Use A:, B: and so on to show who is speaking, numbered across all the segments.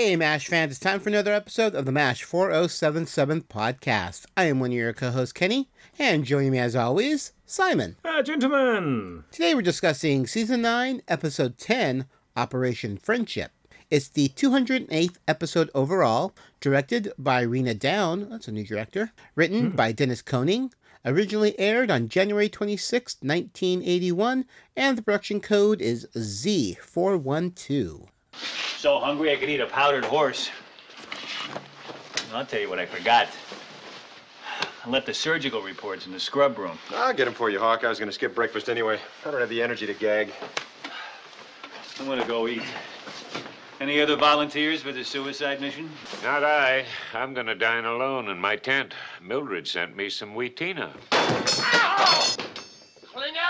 A: Hey, MASH fans, it's time for another episode of the MASH 4077 podcast. I am one of your co hosts, Kenny, and joining me as always, Simon.
B: Ah, gentlemen!
A: Today we're discussing Season 9, Episode 10, Operation Friendship. It's the 208th episode overall, directed by Rena Down, that's a new director, written by Dennis Koenig, originally aired on January 26, 1981, and the production code is Z412.
C: So hungry I could eat a powdered horse. I'll tell you what I forgot. I left the surgical reports in the scrub room.
D: I'll get them for you, Hawk. I was going to skip breakfast anyway. I don't have the energy to gag.
C: I'm gonna go eat. Any other volunteers for the suicide mission?
E: Not I. I'm gonna dine alone in my tent. Mildred sent me some Wheatena.
F: Klinger,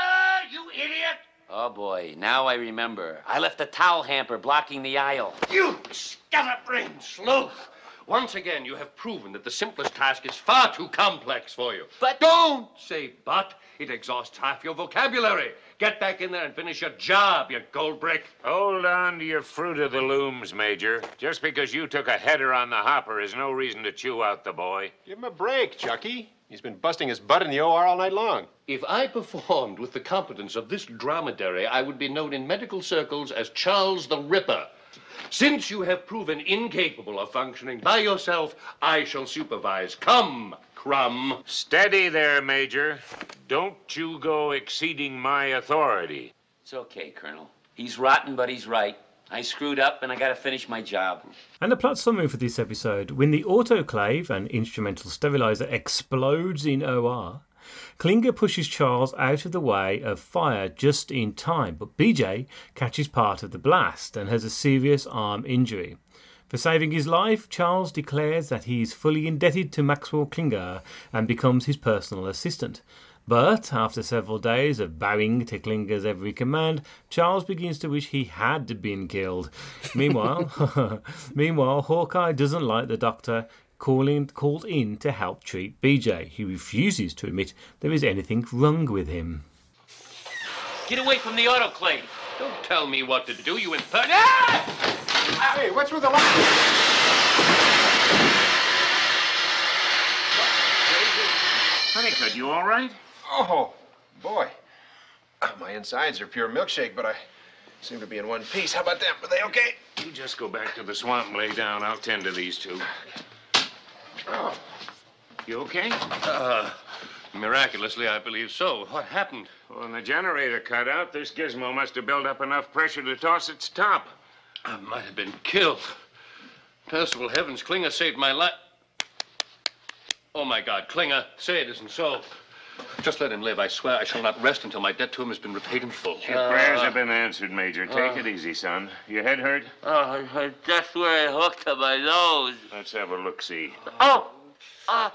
F: you idiot! Oh boy, now I remember. I left a towel hamper blocking the aisle.
G: You scatterbrained sleuth! Once again, you have proven that the simplest task is far too complex for you.
F: But-
G: don't say but. It exhausts half your vocabulary. Get back in there and finish your job, you gold brick.
E: Hold on to your fruit of the looms, Major. Just because you took a header on the hopper is no reason to chew out the boy.
D: Give him a break, Chucky. He's been busting his butt in the OR all night long.
G: If I performed with the competence of this dromedary, I would be known in medical circles as Charles the Ripper. Since you have proven incapable of functioning by yourself, I shall supervise. Come, Crumb.
E: Steady there, Major. Don't you go exceeding my authority.
F: It's okay, Colonel. He's rotten, but he's right. I screwed up and I gotta finish my job.
B: And the plot summary for this episode when the autoclave, an instrumental sterilizer, explodes in OR, Klinger pushes Charles out of the way of fire just in time, but BJ catches part of the blast and has a serious arm injury. For saving his life, Charles declares that he is fully indebted to Maxwell Klinger and becomes his personal assistant. But after several days of bowing to Klinger's every command, Charles begins to wish he had been killed. Meanwhile, meanwhile, Hawkeye doesn't like the doctor calling called in to help treat BJ. He refuses to admit there is anything wrong with him.
F: Get away from the autoclave.
G: Don't tell me what to do, you impertinent. Ah!
D: Hey, what's with the light?
E: Honeycutt, you all right?
D: Oh, boy. My insides are pure milkshake, but I seem to be in one piece. How about them? Are they okay?
E: You just go back to the swamp and lay down. I'll tend to these two.
D: Oh,
E: You okay?
G: Uh, miraculously, I believe so. What happened?
E: When the generator cut out, this gizmo must have built up enough pressure to toss its top.
G: I might have been killed. Merciful heavens, Klinger saved my life. Oh, my God, Klinger, say it isn't so. Just let him live. I swear I shall not rest until my debt to him has been repaid in full.
E: Your prayers have been answered, Major. Take it easy, son. Your head hurt?
F: Oh, that's where I hooked to my nose.
E: Let's have a look-see.
F: Oh! Ah!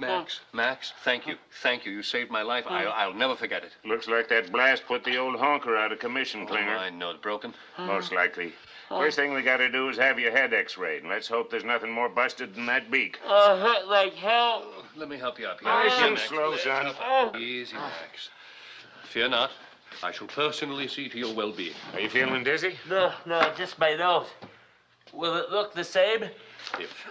G: Max, Max, thank you. Thank you. You saved my life. I, I'll never forget it.
E: Looks like that blast put the old honker out of commission, Klinger.
G: I know it's broken.
E: Most likely. First thing we gotta do is have your head x-rayed, and let's hope there's nothing more busted than that beak.
F: Oh, hurt like hell.
G: Let me help you up here.
E: Nice
G: Here,
E: and
G: Max.
E: slow, son.
G: Easy, Max. Fear not. I shall personally see to your well-being.
E: Are you feeling dizzy?
F: No, no, just my nose. Will it look the same?
G: If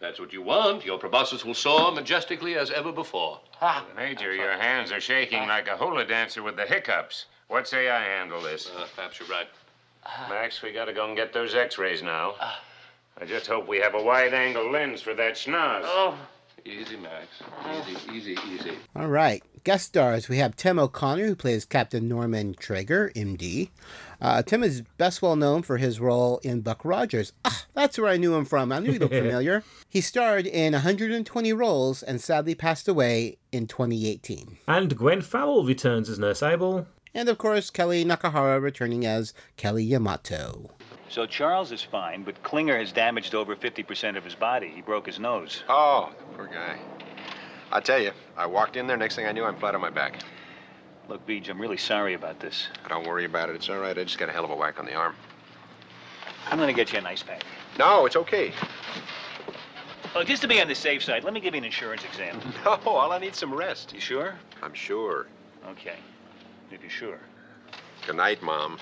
G: that's what you want, your proboscis will soar majestically as ever before.
F: Ah,
E: Major, your hands are shaking like a hula dancer with the hiccups. What say I handle this?
G: Uh, perhaps you're right.
E: Max, we gotta go and get those x-rays now. I just hope we have a wide-angle lens for that schnoz.
F: oh.
G: Easy, Max. Easy, easy, easy.
A: All right. Guest stars we have Tim O'Connor, who plays Captain Norman Traeger, MD. Uh, Tim is best well known for his role in Buck Rogers. Ah, that's where I knew him from. I knew he looked familiar. He starred in 120 roles and sadly passed away in 2018.
B: And Gwen Farrell returns as Nurse Abel.
A: And of course, Kellye Nakahara returning as Kellye Yamato.
C: So Charles is fine, but Klinger has damaged over 50% of his body. He broke his nose.
D: Oh, poor guy. I tell you, I walked in there. Next thing I knew, I'm flat on my back.
C: Look, Beej, I'm really sorry about this.
D: Don't worry about it. It's all right. I just got a hell of a whack on the arm.
C: I'm gonna get you an ice pack.
D: No, it's okay.
C: Oh, just to be on the safe side, let me give you an insurance exam.
D: No, all I need some rest.
C: You sure?
D: I'm sure.
C: Okay. If you're sure.
D: Good night, Mom.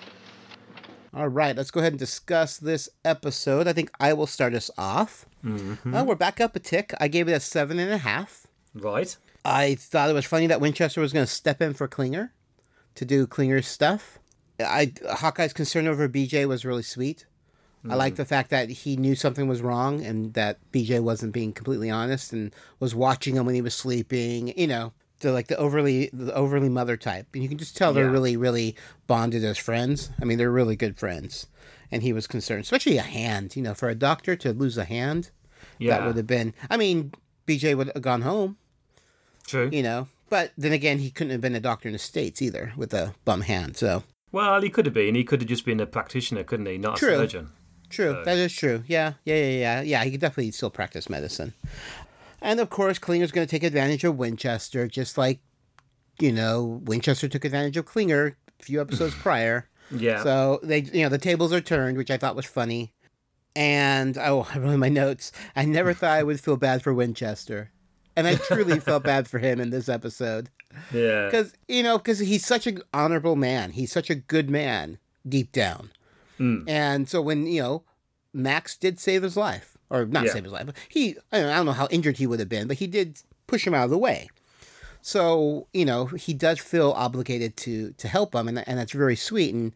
A: All right, let's go ahead and discuss this episode. I think I will start us off. Mm-hmm. Uh, we're back up a tick. I gave it a seven and a half.
B: Right.
A: I thought it was funny that Winchester was going to step in for Klinger to do Klinger's stuff. I Hawkeye's concern over BJ was really sweet. Mm. I like the fact that he knew something was wrong and that BJ wasn't being completely honest and was watching him when he was sleeping. You know, the like the overly the overly mother type, and you can just tell they're yeah. really really bonded as friends. I mean, they're really good friends. And he was concerned, especially a hand. You know, for a doctor to lose a hand, yeah. that would have been. I mean, BJ would have gone home.
B: True.
A: You know, but then again, he couldn't have been a doctor in the states either with a bum hand. So.
B: Well, he could have been. He could have just been a practitioner, couldn't he? Not
A: true.
B: a surgeon.
A: True. So. That is true. Yeah. Yeah. Yeah. Yeah. Yeah. He could definitely still practice medicine. And of course, Klinger's going to take advantage of Winchester, just like, you know, Winchester took advantage of Klinger a few episodes prior.
B: Yeah.
A: So they, you know, the tables are turned, which I thought was funny. And oh, I wrote my notes. I never thought I would feel bad for Winchester, and I truly felt bad for him in this episode.
B: Yeah.
A: Because you know, because he's such an honorable man. He's such a good man deep down. Mm. And so when you know, Max did save his life or not yeah. save his life. But he, I don't, know how injured he would have been, but he did push him out of the way. So you know he does feel obligated to to help him, and and that's very sweet, and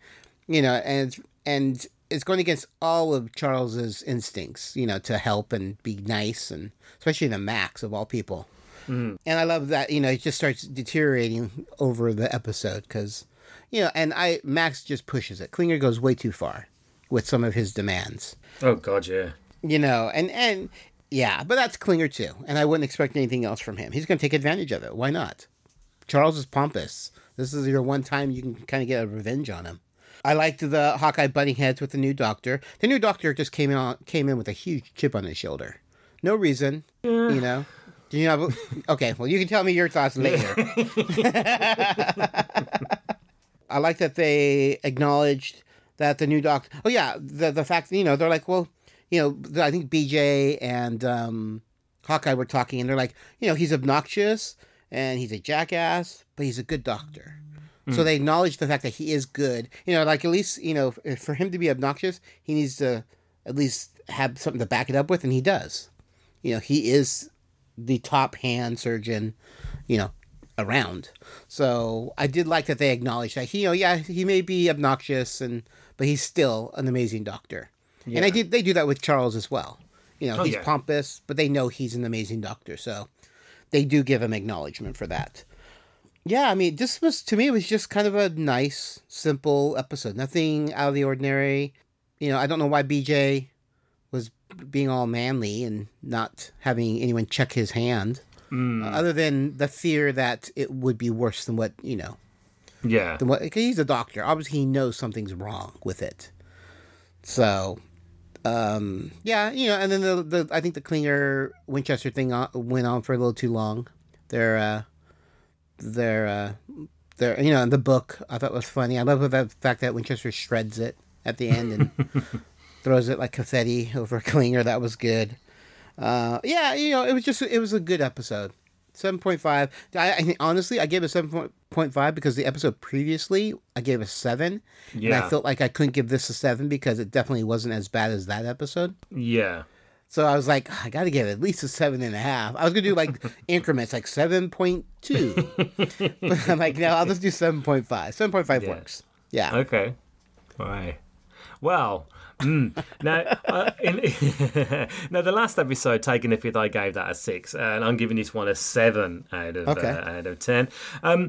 A: you know, and and it's going against all of Charles's instincts, you know, to help and be nice, and especially the Max of all people. Mm. And I love that you know it just starts deteriorating over the episode because you know, and I Max just pushes it. Klinger goes way too far with some of his demands.
B: Oh God, yeah
A: you know, and and yeah, but that's Klinger too, and I wouldn't expect anything else from him. He's going to take advantage of it. Why not? Charles is pompous. This is your one time you can kind of get a revenge on him. I liked the Hawkeye butting heads with the new doctor. The new doctor just came in came in with a huge chip on his shoulder. No reason, yeah. you know. Do you know? Okay, well, you can tell me your thoughts later. I like that they acknowledged that the new doctor. Oh yeah, the the fact you know they're like, well, you know, I think BJ and um, Hawkeye were talking, and they're like, you know, he's obnoxious and he's a jackass, but he's a good doctor. Mm. So hmm. they acknowledge the fact that he is good. You know, like at least you know, for him to be obnoxious, he needs to at least have something to back it up with, and he does. You know, he is the top hand surgeon. You know, around. So I did like that they acknowledged that he, you know, yeah, he may be obnoxious and but he's still an amazing doctor. Yeah. And I did they do that with Charles as well. You know, oh, he's yeah. pompous, but they know he's an amazing doctor, so they do give him acknowledgement for that. Yeah, I mean, this was to me it was just kind of a nice, simple episode. Nothing out of the ordinary. You know, I don't know why BJ was being all manly and not having anyone check his hand. Mm. Uh, other than the fear that it would be worse than what you know.
B: Yeah.
A: Than what, he's a doctor. Obviously, he knows something's wrong with it. So um, yeah, you know, and then the, the I think the Klinger Winchester thing went on for a little too long. Their uh, their uh, their you know, the book I thought was funny. I love the fact that Winchester shreds it at the end and throws it like confetti over Klinger. That was good. Uh, yeah, you know, it was just it was a good episode. Seven point five. I, I think honestly, I gave it seven point five because the episode previously I gave a seven, yeah. and I felt like I couldn't give this a seven because it definitely wasn't as bad as that episode.
B: Yeah.
A: So I was like, ah, I got to give it at least a seven and a half. I was gonna do like increments, like seven point two, but I'm like, no, I'll just do seven point five. Seven point five works. Yeah.
B: Okay. All right. Well, Mm. Now, uh, in, now the last episode, Taking the Fifth, I gave that a six, and I'm giving this one a seven out of okay. uh, out of ten. Um,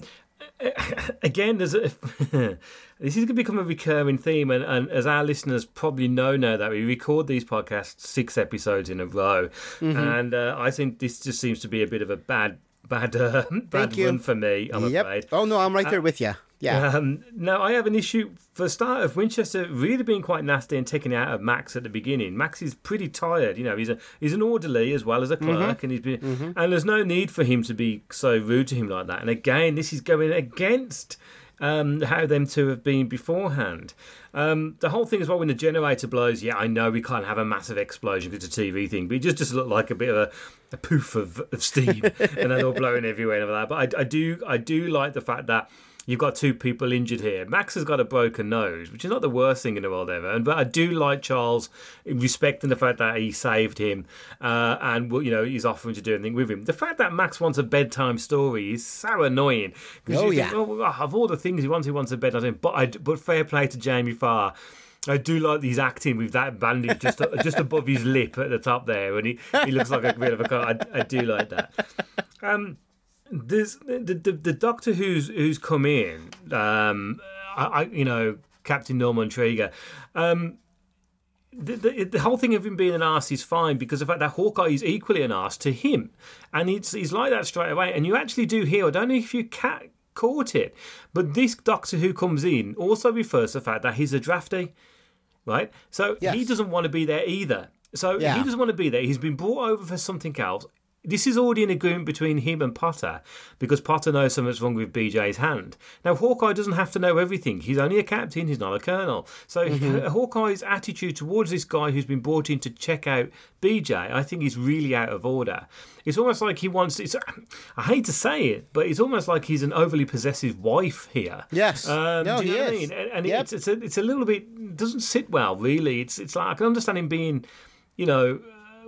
B: again, there's a, this is going to become a recurring theme, and, and, as our listeners probably know now that we record these podcasts six episodes in a row, mm-hmm. and uh, I think this just seems to be a bit of a bad bad uh, bad one for me. I'm yep. afraid.
A: Oh no, I'm right there uh, with you. Yeah. Um,
B: now, I have an issue for the start of Winchester really being quite nasty and taking out of Max at the beginning. Max is pretty tired. You know, he's a he's an orderly as well as a clerk, mm-hmm. and he's been mm-hmm. and there's no need for him to be so rude to him like that. And again, this is going against um, how them two have been beforehand. Um, the whole thing as well when the generator blows. Yeah, I know we can't have a massive explosion because it's a TV thing, but it just just looked like a bit of a, a poof of, of steam and then all blowing everywhere and all that. But I, I do I do like the fact that you've got two people injured here. Max has got a broken nose, which is not the worst thing in the world ever. And but I do like Charles respecting the fact that he saved him, uh, and you know he's offering to do anything with him. The fact that Max wants a bedtime story is so annoying.
A: Oh yeah. Think,
B: oh, of all the things he wants, he wants a bedtime. But I, but fair play to Jamie Farr. I do like he's acting with that bandage just just above his lip at the top there, and he, he looks like a bit of I do like that. Um, this the, the the Doctor who's who's come in, um, I, I you know Captain Norman Traeger, um, the, the, the, whole thing of him being an ass is fine because the fact that Hawkeye is equally an ass to him, and he's he's like that straight away. And you actually do hear. I don't know if you ca- caught it, but this Doctor who comes in also refers to the fact that he's a drafty, right? So yes. he doesn't want to be there either. So yeah. he doesn't want to be there. He's been brought over for something else this is already an agreement between him and Potter because Potter knows something's wrong with BJ's hand. Now, Hawkeye doesn't have to know everything. He's only a captain, he's not a colonel. So, mm-hmm. Hawkeye's attitude towards this guy who's been brought in to check out BJ, I think, is really out of order. It's almost like he wants. It's, I hate to say it, but it's almost like he's an overly possessive wife here.
A: Yes.
B: Um,
A: no,
B: do you
A: he
B: know
A: is.
B: I mean? And, and yep. it's, it's, a, it's a little bit. doesn't sit well, really. It's, it's like I can understand him being, you know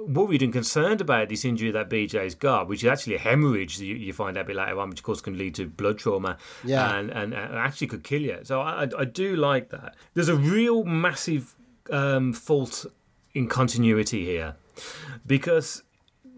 B: worried and concerned about this injury that BJ's got, which is actually a hemorrhage. You, you find out a bit later on, which of course can lead to blood trauma,
A: yeah,
B: and, and, and actually could kill you. So I, I do like that. There's a real massive um, fault in continuity here, because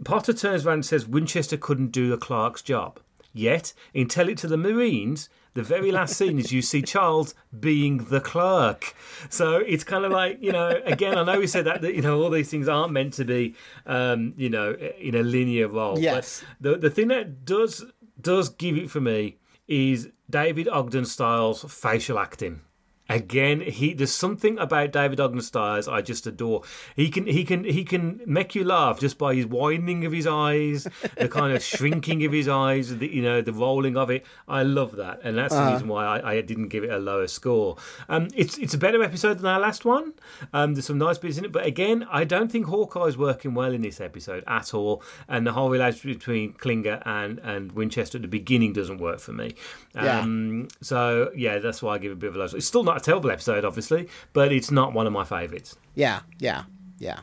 B: Potter turns around and says Winchester couldn't do the Clark's job. Yet, in Tell It to the Marines, the very last scene is you see Charles being the clerk. So it's kind of like, you know, again, I know we said that, that you know, all these things aren't meant to be, um, you know, in a linear role.
A: Yes.
B: But the, the thing that does does give it for me is David Ogden Stiers' facial acting. Again, he there's something about David Ogden Stiers I just adore. He can he can he can make you laugh just by his widening of his eyes, the kind of shrinking of his eyes, the, you know, the rolling of it. I love that, and that's uh-huh. the reason why I, I, didn't give it a lower score. Um, it's it's a better episode than our last one. Um, there's some nice bits in it, but again, I don't think Hawkeye's working well in this episode at all, and the whole relationship between Klinger and and Winchester at the beginning doesn't work for me. Um, yeah. So yeah, that's why I give it a bit of a low. It's still not a terrible episode, obviously, but it's not one of my favourites.
A: Yeah, yeah, yeah.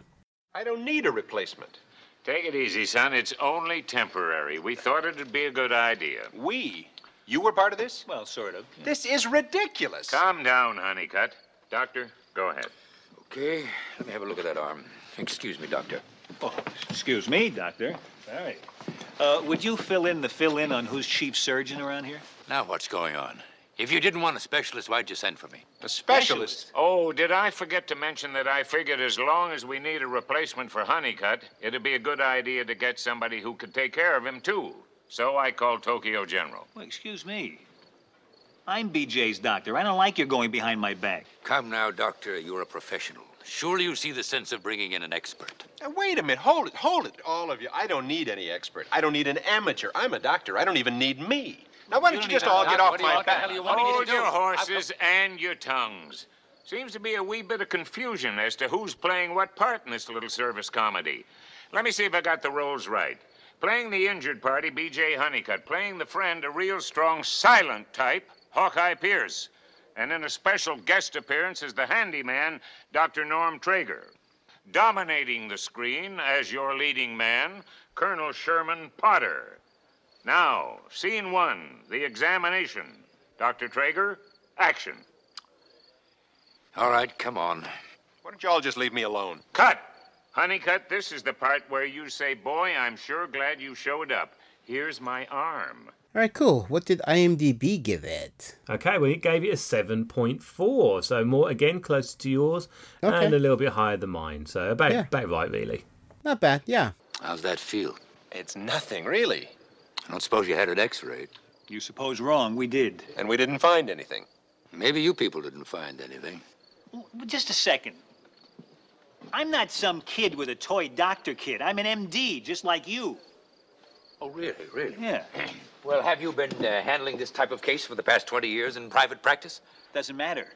D: I don't need a replacement.
E: Take it easy, son. It's only temporary. We thought it'd be a good idea.
D: We? You were part of this?
C: Well, sort of.
D: Yeah. This is ridiculous.
E: Calm down, Honeycutt. Doctor, go ahead.
F: Okay, let me have a look at that arm. Excuse me, Doctor.
C: Oh, excuse me, Doctor. Sorry. Uh, would you fill in the fill in on who's chief surgeon around here?
F: Now what's going on? If you didn't want a specialist, why'd you send for me?
D: A specialist?
E: Oh, did I forget to mention that I figured as long as we need a replacement for Honeycutt, it'd be a good idea to get somebody who could take care of him, too. So I called Tokyo General.
C: Well, excuse me. I'm BJ's doctor. I don't like your going behind my back.
F: Come now, doctor. You're a professional. Surely you see the sense of bringing in an expert.
D: Now, wait a minute. Hold it. Hold it. All of you. I don't need any expert. I don't need an amateur. I'm a doctor. I don't even need me. Now, why don't you, you just all get off my back?
E: You Hold your horses and your tongues. Seems to be a wee bit of confusion as to who's playing what part in this little service comedy. Let me see if I got the roles right. Playing the injured party, B.J. Honeycutt. Playing the friend, a real strong, silent type, Hawkeye Pierce. And in a special guest appearance is the handyman, Dr. Norm Traeger. Dominating the screen as your leading man, Colonel Sherman Potter. Now, scene one, the examination. Dr. Traeger, action.
F: All right, come on.
D: Why don't you all just leave me alone?
E: Cut! Honeycutt, this is the part where you say, Boy, I'm sure glad you showed up. Here's my arm.
A: All right, cool. What did IMDb give it?
B: Okay, well, it gave it a 7.4. So more, again, closer to yours
A: okay.
B: and a little bit higher than mine. So about, yeah. about right, really.
A: Not bad, yeah.
F: How's that feel?
D: It's nothing, really.
F: I don't suppose you had it x-rayed.
C: You suppose wrong. We did.
D: And we didn't find anything.
F: Maybe you people didn't find anything.
C: Just a second. I'm not some kid with a toy doctor kit. I'm an MD, just like you.
F: Oh, really? Really?
C: Yeah.
F: Well, have you been uh, handling this type of case for the past 20 years in private practice?
C: Doesn't matter.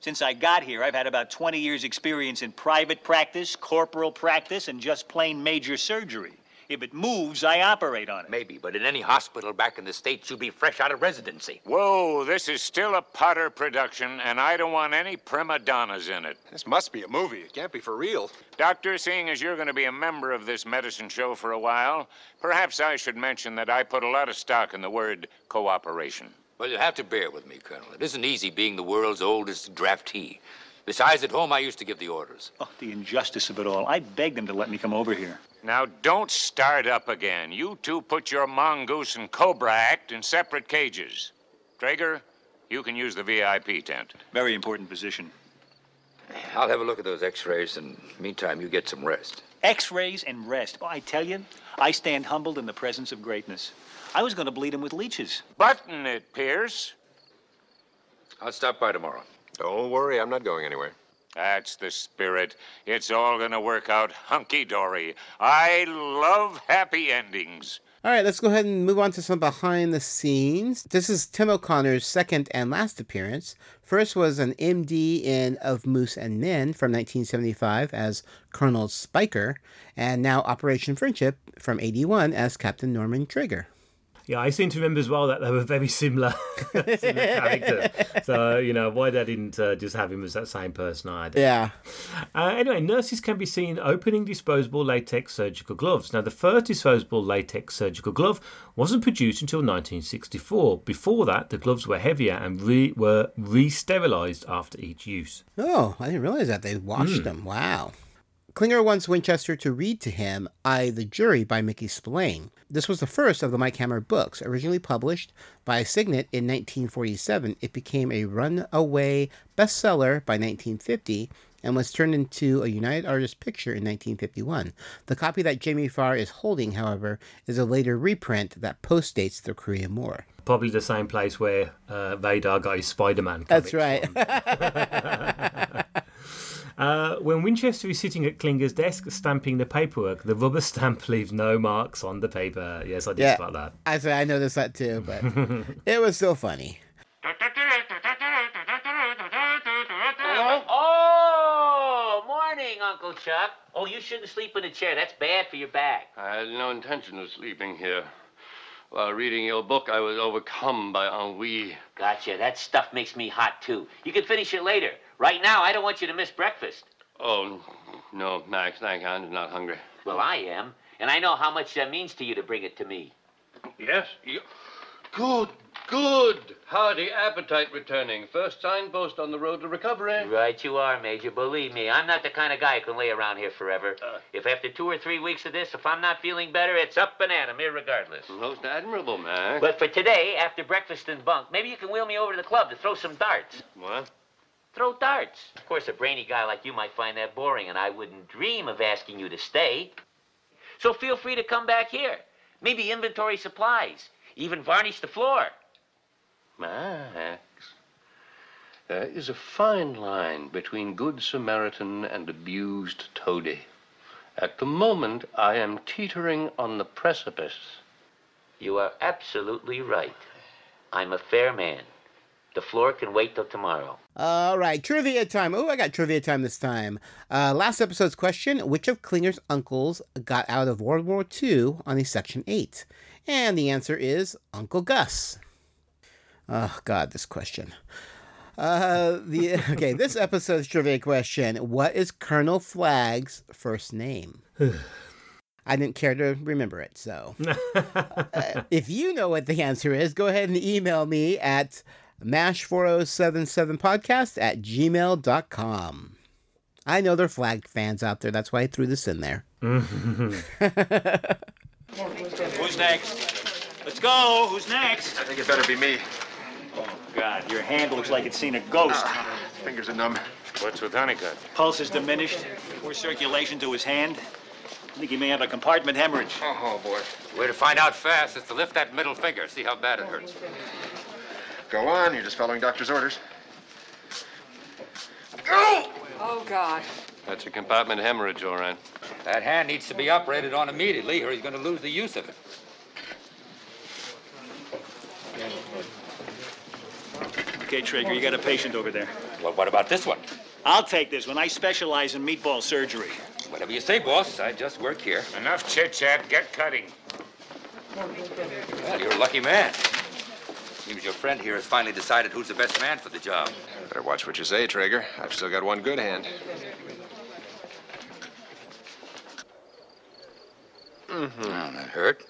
C: Since I got here, I've had about 20 years' experience in private practice, corporal practice, and just plain major surgery. If it moves, I operate on it.
F: Maybe, but in any hospital back in the States, you'd be fresh out of residency.
E: Whoa, this is still a Potter production, and I don't want any prima donnas in it.
D: This must be a movie. It can't be for real.
E: Doctor, seeing as you're going to be a member of this medicine show for a while, perhaps I should mention that I put a lot of stock in the word cooperation.
F: Well, you'll have to bear with me, Colonel. It isn't easy being the world's oldest draftee. Besides, at home, I used to give the orders.
C: Oh, the injustice of it all. I begged them to let me come over here.
E: Now, don't start up again. You two put your Mongoose and Cobra Act in separate cages. Traeger, you can use the VIP tent.
C: Very important position.
F: I'll have a look at those x-rays, and meantime, you get some rest.
C: X-rays and rest. Oh, I tell you, I stand humbled in the presence of greatness. I was going to bleed him with leeches.
E: Button it, Pierce.
F: I'll stop by tomorrow.
D: Don't worry, I'm not going anywhere.
E: That's the spirit. It's all gonna work out hunky dory. I love happy endings.
A: All right, let's go ahead and move on to some behind the scenes. This is Tim O'Connor's second and last appearance. First was an MD in Of Moose and Men from 1975 as Colonel Spiker, and now Operation Friendship from 81 as Captain Norman Traeger.
B: Yeah, I seem to remember as well that they were very similar, similar characters. So, you know, why they didn't uh, just have him as that same person either.
A: Yeah.
B: Uh, anyway, nurses can be seen opening disposable latex surgical gloves. Now, the first disposable latex surgical glove wasn't produced until 1964. Before that, the gloves were heavier and re- were re sterilized after each use.
A: Oh, I didn't realize that. They washed them. Wow. Klinger wants Winchester to read to him I, the Jury by Mickey Spillane. This was the first of the Mike Hammer books. Originally published by Signet in 1947, it became a runaway bestseller by 1950 and was turned into a United Artists picture in 1951. The copy that Jamie Farr is holding, however, is a later reprint that postdates the Korean War.
B: Probably the same place where uh, Radar got his Spider Man.
A: That's right.
B: Uh, when Winchester is sitting at Klinger's desk stamping the paperwork, the rubber stamp leaves no marks on the paper. Yes, I did
A: Yeah.
B: spot that.
A: I said I noticed that too, but it was so funny.
F: Oh, morning, Uncle Chuck. Oh, you shouldn't sleep in a chair. That's bad for your back.
G: I had no intention of sleeping here. While reading your book, I was overcome by ennui.
F: Gotcha. That stuff makes me hot, too. You can finish it later. Right now, I don't want you to miss breakfast.
G: Oh, no, Max, thank you. I'm not hungry.
F: Well, I am. And I know how much that means to you to bring it to me.
G: Yes? You... Good, good. Hearty appetite returning. First signpost on the road to recovery.
F: Right you are, Major. Believe me, I'm not the kind of guy who can lay around here forever.
G: Uh.
F: if after two or three weeks of this, if I'm not feeling better, it's up and at 'em, irregardless.
G: Most admirable, Max.
F: But for today, after breakfast and bunk, maybe you can wheel me over to the club to throw some darts.
G: What?
F: Throw darts. Of course, a brainy guy like you might find that boring, and I wouldn't dream of asking you to stay. So feel free to come back here. Maybe inventory supplies. Even varnish the floor.
G: Max. There is a fine line between good Samaritan and abused toady. At the moment, I am teetering on the precipice.
F: You are absolutely right. I'm a fair man. The floor can wait till tomorrow.
A: All right, trivia time. Oh, I got trivia time this time. Uh, last episode's question Which of Klinger's uncles got out of World War II on a Section 8? And the answer is Uncle Gus. Oh, God, this question. Uh, the okay, this episode's trivia question: What is Colonel Flagg's first name? I didn't care to remember it, so uh, if you know what the answer is, go ahead and email me at mash4077podcast at gmail.com. I know they're Flagg fans out there. That's why I threw this in there.
C: Who's next? Let's go. Who's next?
D: I think it better be me.
C: Oh, God, your hand looks like it's seen a ghost.
D: Ah, fingers are numb.
E: What's with Honeycutt?
C: Pulse is diminished. Poor circulation to his hand. I think he may have a compartment hemorrhage.
D: Oh, boy.
F: Way to find out fast is to lift that middle finger. See how bad it hurts.
D: Go on. You're just following doctor's orders.
H: Oh, God.
G: That's a compartment hemorrhage, all right.
F: That hand needs to be operated on immediately, or he's going to lose the use of it.
C: Okay, Traeger, you got a patient over there.
F: Well, what about this one?
C: I'll take this one. I specialize in meatball surgery.
I: Whatever you say, boss. I just work here.
E: Enough chit chat. Get cutting.
I: Well, you're a lucky man. Seems your friend here has finally decided who's the best man for the job.
D: Better watch what you say, Traeger. I've still got one good hand.
I: Mm-hmm. Oh, that hurt.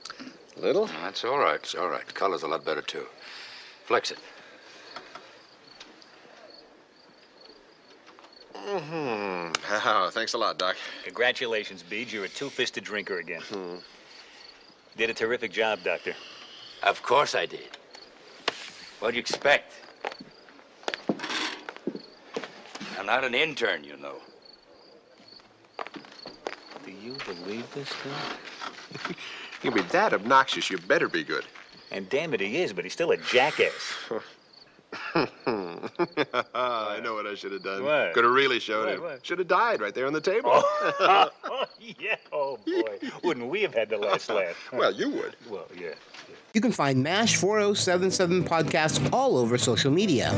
D: Little?
I: That's all right. It's all right. Color's a lot better, too. Flex it.
D: Mm-hmm. Oh, thanks a lot, Doc.
C: Congratulations, Beej. You're a two-fisted drinker again. Did a terrific job, Doctor.
F: Of course I did. What'd you expect? I'm not an intern, you know.
C: Do you believe this guy?
D: You'll be that obnoxious, you better be good.
C: And damn it, he is, but he's still a jackass.
D: I know what I should have done.
C: What?
D: Could have really showed
C: What,
D: him.
C: what?
D: Should have died right there on the table.
C: Oh, yeah, oh boy. Wouldn't we have had the last laugh?
D: well, you would.
C: Well, yeah.
A: You can find MASH 4077 podcasts all over social media.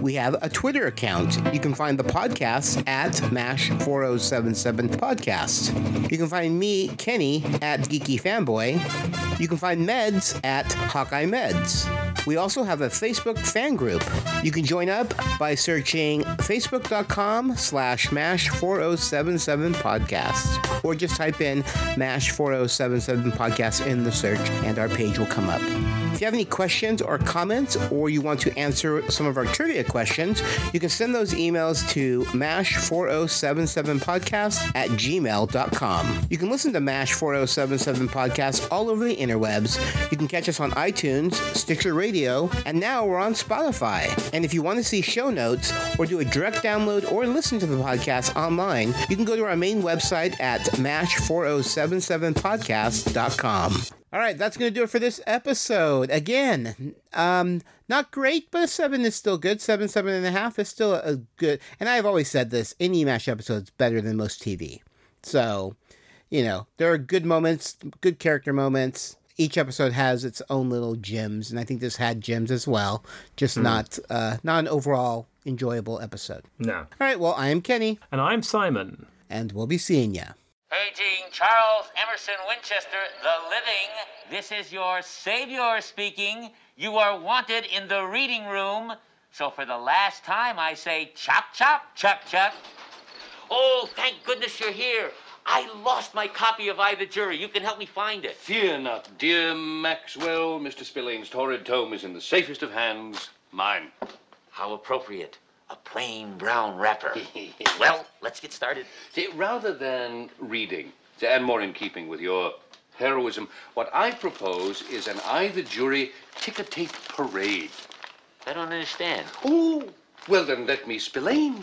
A: We have a Twitter account. You can find the podcast at MASH 4077 Podcast. You can find me, Kenny, at Geeky Fanboy. You can find Meds at Hawkeye Meds. We also have a Facebook fan group. You can join up by searching facebook.com slash MASH 4077 Podcast. Or just type in MASH 4077 Podcast in the search and our page will come up. If you have any questions or comments, or you want to answer some of our trivia questions, you can send those emails to MASH4077podcast at gmail.com. You can listen to MASH 4077 podcast all over the interwebs. You can catch us on iTunes, Stitcher Radio, and now we're on Spotify. And if you want to see show notes or do a direct download or listen to the podcast online, you can go to our main website at MASH4077podcast.com. All right, that's going to do it for this episode. Again, um, not great, but a seven is still good. Seven, seven and a half is still a good. And I've always said this: any Mash episode's better than most TV. So, you know, there are good moments, good character moments. Each episode has its own little gems, and I think this had gems as well. Just not, uh, not an overall enjoyable episode.
B: No.
A: All right, well, I am Kenny,
B: And I'm Simon.
A: and we'll be seeing ya.
F: Paging Charles Emerson Winchester, the living. This is your savior speaking. You are wanted in the reading room. So for the last time, I say chop, chop, chuck, chuck. Oh, thank goodness you're here. I lost my copy of I the Jury. You can help me find it.
G: Fear not, dear Maxwell. Mr. Spillane's torrid tome is in the safest of hands, mine.
F: How appropriate. A plain brown wrapper. well, let's get started.
G: See, rather than reading, and more in keeping with your heroism, what I propose is an I the Jury ticker tape parade.
F: I don't understand.
G: Oh, well then let me Spillane.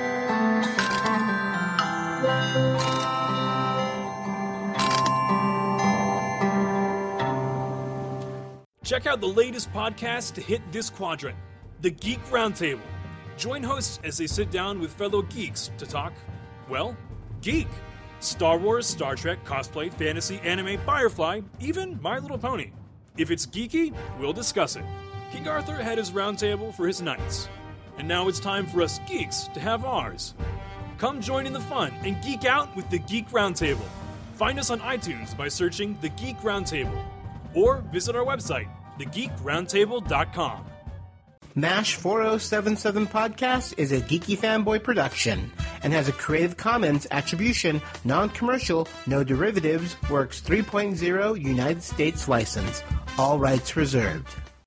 J: Check out the latest podcast to hit this quadrant The Geek Roundtable. Join hosts as they sit down with fellow geeks to talk, well, geek. Star Wars, Star Trek, cosplay, fantasy, anime, Firefly, even My Little Pony. If it's geeky, we'll discuss it. King Arthur had his roundtable for his knights. And now it's time for us geeks to have ours. Come join in the fun and geek out with the Geek Roundtable. Find us on iTunes by searching The Geek Roundtable or visit our website, thegeekroundtable.com.
A: MASH 4077 Podcast is a geeky fanboy production and has a Creative Commons Attribution, Non Commercial, No Derivatives, Works 3.0 United States license. All rights reserved.